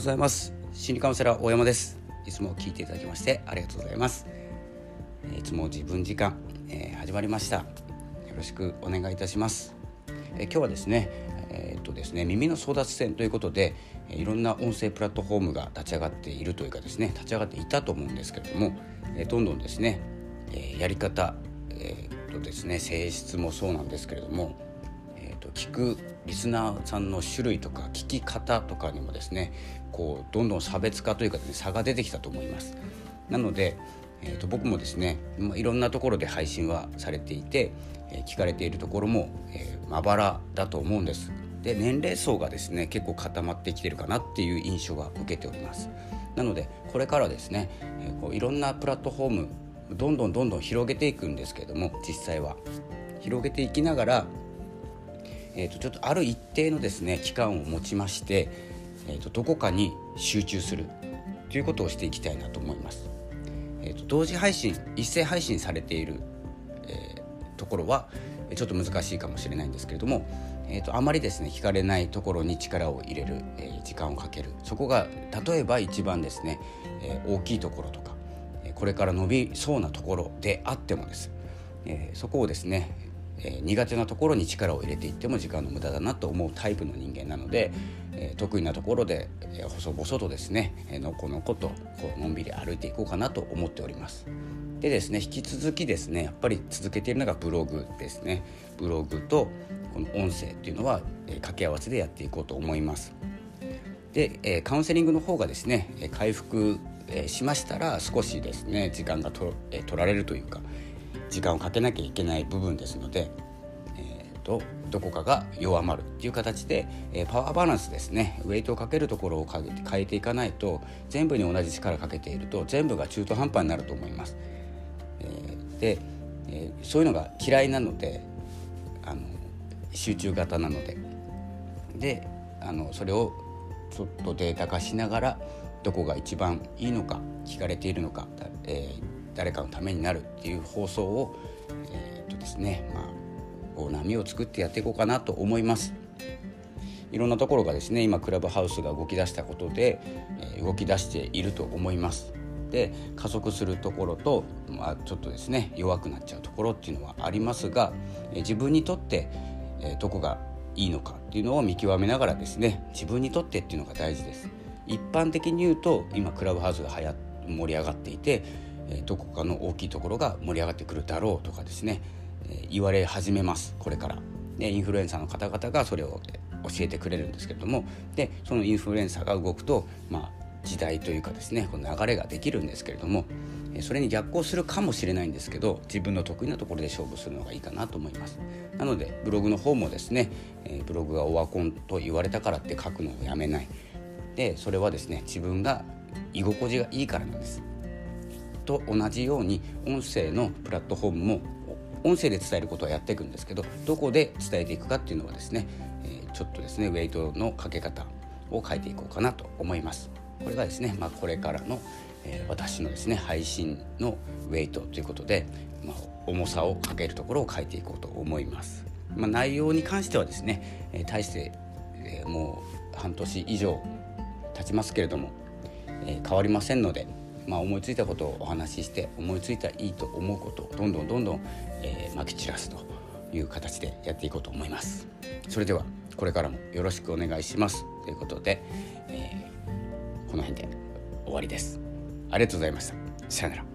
ございます。心理カウンセラー大山です。いつも聞いていただきましてありがとうございます。いつも自分時間、えー、始まりました。よろしくお願いいたします、えー、今日はですねえー、っとですね耳の争奪戦ということでいろんな音声プラットフォームが立ち上がっているというかですね立ち上がっていたと思うんですけれども、えどんどんですね、えやり方、えー、っとですね性質もそうなんですけれども聞くリスナーさんの種類とか聞き方とかにもですねこうどんどん差別化というか、ね、差が出てきたと思います。なので、えー、と僕もですねまいろんなところで配信はされていて、えー、聞かれているところも、えー、ばらだと思うんです。で年齢層がですね結構固まってきてるかなっていう印象は受けております。なのでこれからですね、えー、こういろんなプラットフォームどんどんどんどん広げていくんですけども実際は広げていきながらえーと、ちょっとある一定のですね期間を持ちまして、えーと、どこかに集中するということをしていきたいなと思います。えーと、同時配信一斉配信されている、えー、ところはちょっと難しいかもしれないんですけれども、えー、とあまりですね聞かれないところに力を入れる、えー、時間をかけるそこが例えば一番ですね、えー、大きいところとかこれから伸びそうなところであってもです、えー、そこをですねえー、苦手なところに力を入れていっても時間の無駄だなと思うタイプの人間なので、えー、得意なところで、えー、細々とですね、えのこのことこうのんびり歩いていこうかなと思っております。でですね引き続きですねやっぱり続けているのがブログですねブログとこの音声っていうのは、え掛け合わせでやっていこうと思います。で、えカウンセリングの方がですね回復しましたら少しですね時間がと、え取られるというか時間をかけなきゃいけない部分ですので、えーと、どこかが弱まるっていう形で、えー、パワーバランスですねウェイトをかけるところを変えて変えていかないと全部に同じ力かけていると全部が中途半端になると思います。えー、で、えー、そういうのが嫌いなのであの集中型なのでであのそれをちょっとデータ化しながらどこが一番いいのか聞かれているのか、えー、誰かのためになるっていう放送を、えー、っとですねまあこう波を作ってやっていこうかなと思います。いろんなところがですね今クラブハウスが動き出したことで、えー、動き出していると思います。で加速するところと、まあ、ちょっとですね弱くなっちゃうところっていうのはありますが、えー、自分にとって、えー、どこがいいのかっていうのを見極めながらですね自分にとってっていうのが大事です。一般的に言うと今クラブハウスがはや盛り上がっていてどこかの大きいところが盛り上がってくるだろうとかですね言われ始めますこれから。でインフルエンサーの方々がそれを教えてくれるんですけれどもでそのインフルエンサーが動くと、まあ、時代というかですねこの流れができるんですけれどもそれに逆行するかもしれないんですけど自分の得意なところで勝負するのがいいかなと思います。なのでブログの方もですねブログがオワコンと言われたからって書くのをやめない。でそれはですね自分が居心地がいいからなんです。と同じように音声のプラットフォームも音声で伝えることはやっていくんですけどどこで伝えていくかっていうのはですね、え、ちょっとですねウェイトのかけ方を変えていこうかなと思います。これがですね、まあ、これからの、え、私のですね配信のウェイトということで、まあ、重さをかけるところを変えていこうと思います。まあ、内容に関してはですね、えー、大して、え、もう半年以上経ちますけれども、え、変わりませんのでまあ、思いついたことをお話しして思いついたらいいと思うことをどんどんどんどん、えー、まき散らすという形でやっていこうと思います。それではこれからもよろしくお願いします。ということで、えー、この辺で終わりです。ありがとうございました。さよなら。